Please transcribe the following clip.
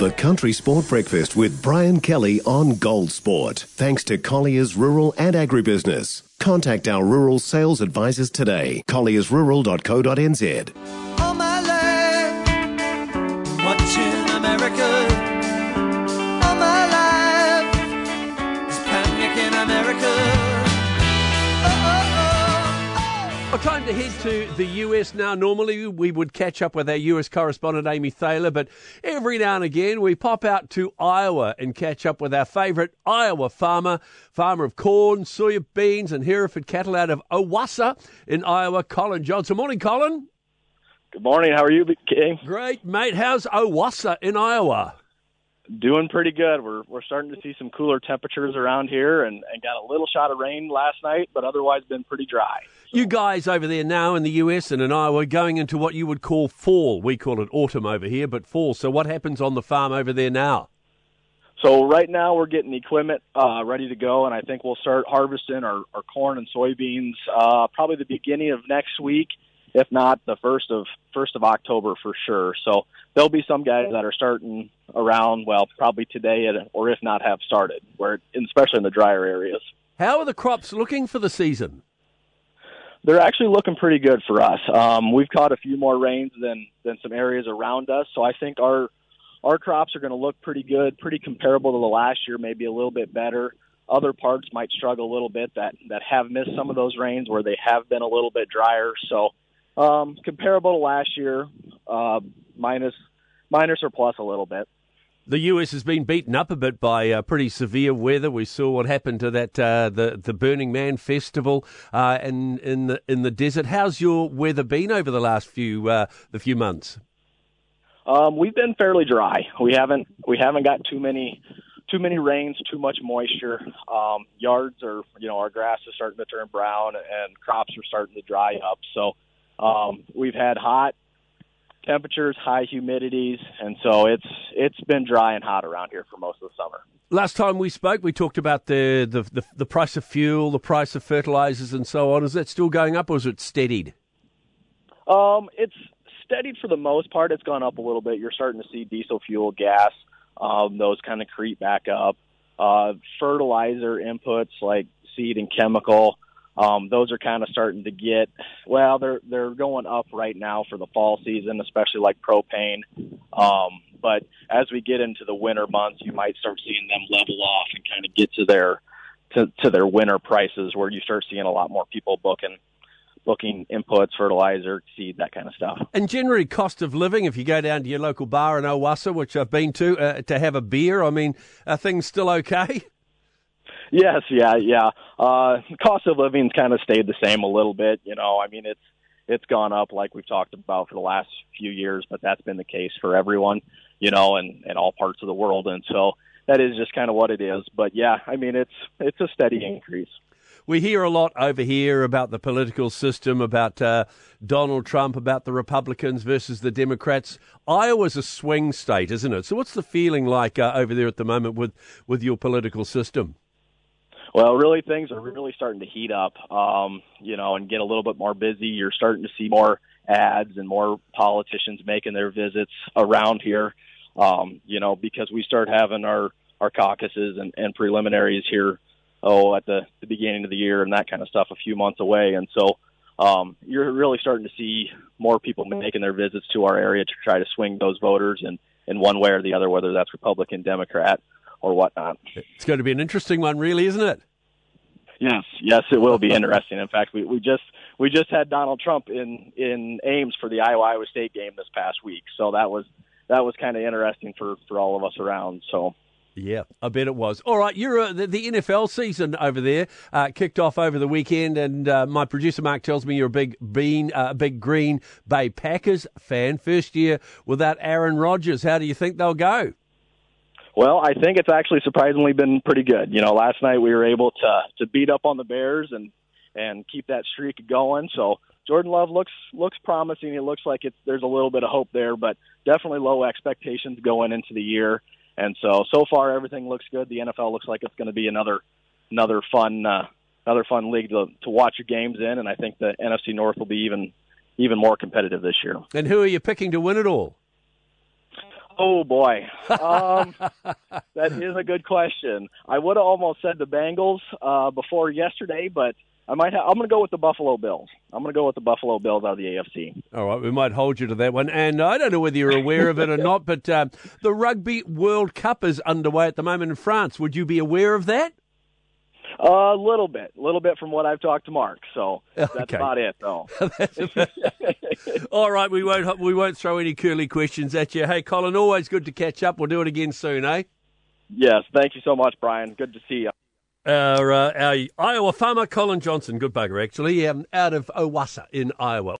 The Country Sport Breakfast with Brian Kelly on Gold Sport. Thanks to Colliers Rural and Agribusiness. Contact our rural sales advisors today. colliersrural.co.nz. Well, time to head to the US now. Normally, we would catch up with our US correspondent, Amy Thaler, but every now and again, we pop out to Iowa and catch up with our favourite Iowa farmer, farmer of corn, soya beans, and Hereford cattle out of Owasa in Iowa, Colin Johnson. Morning, Colin. Good morning. How are you, King? Great, mate. How's Owasa in Iowa? Doing pretty good. We're we're starting to see some cooler temperatures around here, and, and got a little shot of rain last night, but otherwise been pretty dry. You guys over there now in the US and in Iowa we're going into what you would call fall. We call it autumn over here, but fall. So, what happens on the farm over there now? So right now we're getting equipment uh, ready to go, and I think we'll start harvesting our, our corn and soybeans uh, probably the beginning of next week, if not the first of first of October for sure. So there'll be some guys that are starting around well probably today, or if not have started, where especially in the drier areas. How are the crops looking for the season? They're actually looking pretty good for us. Um, we've caught a few more rains than than some areas around us, so I think our our crops are going to look pretty good, pretty comparable to the last year, maybe a little bit better. Other parts might struggle a little bit that that have missed some of those rains where they have been a little bit drier. So um, comparable to last year, uh, minus minus or plus a little bit. The US has been beaten up a bit by uh, pretty severe weather. We saw what happened to that uh, the the Burning Man festival uh, in in the in the desert. How's your weather been over the last few uh, the few months? Um, we've been fairly dry. We haven't we haven't got too many too many rains, too much moisture. Um, yards are you know our grass is starting to turn brown and crops are starting to dry up. So um, we've had hot temperatures, high humidities, and so it's it's been dry and hot around here for most of the summer. Last time we spoke, we talked about the the, the, the price of fuel, the price of fertilizers, and so on. Is that still going up, or is it steadied? Um, it's steadied for the most part. It's gone up a little bit. You're starting to see diesel fuel, gas, um, those kind of creep back up. Uh, fertilizer inputs like seed and chemical, um, those are kind of starting to get well. They're they're going up right now for the fall season, especially like propane. Um, but as we get into the winter months, you might start seeing them level off and kind of get to their to, to their winter prices, where you start seeing a lot more people booking booking inputs, fertilizer, seed, that kind of stuff. And generally, cost of living. If you go down to your local bar in Owasa, which I've been to, uh, to have a beer, I mean, are things still okay? Yes, yeah, yeah. Uh, cost of living's kind of stayed the same a little bit. You know, I mean, it's it's gone up like we've talked about for the last few years, but that's been the case for everyone, you know, and in all parts of the world, and so that is just kind of what it is. But yeah, I mean, it's it's a steady increase. We hear a lot over here about the political system, about uh, Donald Trump, about the Republicans versus the Democrats. Iowa's a swing state, isn't it? So, what's the feeling like uh, over there at the moment with, with your political system? Well, really, things are really starting to heat up, um, you know, and get a little bit more busy. You're starting to see more ads and more politicians making their visits around here, um, you know, because we start having our our caucuses and, and preliminaries here, oh, at the, the beginning of the year and that kind of stuff, a few months away, and so um, you're really starting to see more people making their visits to our area to try to swing those voters in in one way or the other, whether that's Republican, Democrat, or whatnot. It's going to be an interesting one, really, isn't it? Yes, yes, it will be interesting. In fact, we, we just we just had Donald Trump in in Ames for the Iowa Iowa State game this past week, so that was that was kind of interesting for for all of us around. So. Yeah, I bet it was. All right, you're uh, the, the, NFL season over there uh, kicked off over the weekend, and uh, my producer Mark tells me you're a big bean, uh, big Green Bay Packers fan. First year without Aaron Rodgers. How do you think they'll go? Well, I think it's actually surprisingly been pretty good. You know, last night we were able to to beat up on the Bears and and keep that streak going. So Jordan Love looks looks promising. It looks like it's there's a little bit of hope there, but definitely low expectations going into the year. And so so far everything looks good. The NFL looks like it's going to be another another fun uh, another fun league to to watch your games in, and I think the NFC North will be even even more competitive this year. And who are you picking to win it all? Oh boy, um, that is a good question. I would have almost said the Bengals uh, before yesterday, but I might. Ha- I'm going to go with the Buffalo Bills. I'm going to go with the Buffalo Bills out of the AFC. All right, we might hold you to that one. And I don't know whether you're aware of it or not, but um, the Rugby World Cup is underway at the moment in France. Would you be aware of that? A little bit, a little bit from what I've talked to Mark. So that's Okay. about it, though. All right, we won't we won't throw any curly questions at you. Hey, Colin, always good to catch up. We'll do it again soon, eh? yes, thank you so much, Brian. Good to see you. Our, uh, our Iowa farmer, Colin Johnson, good bugger actually, um, out of Owasa in Iowa.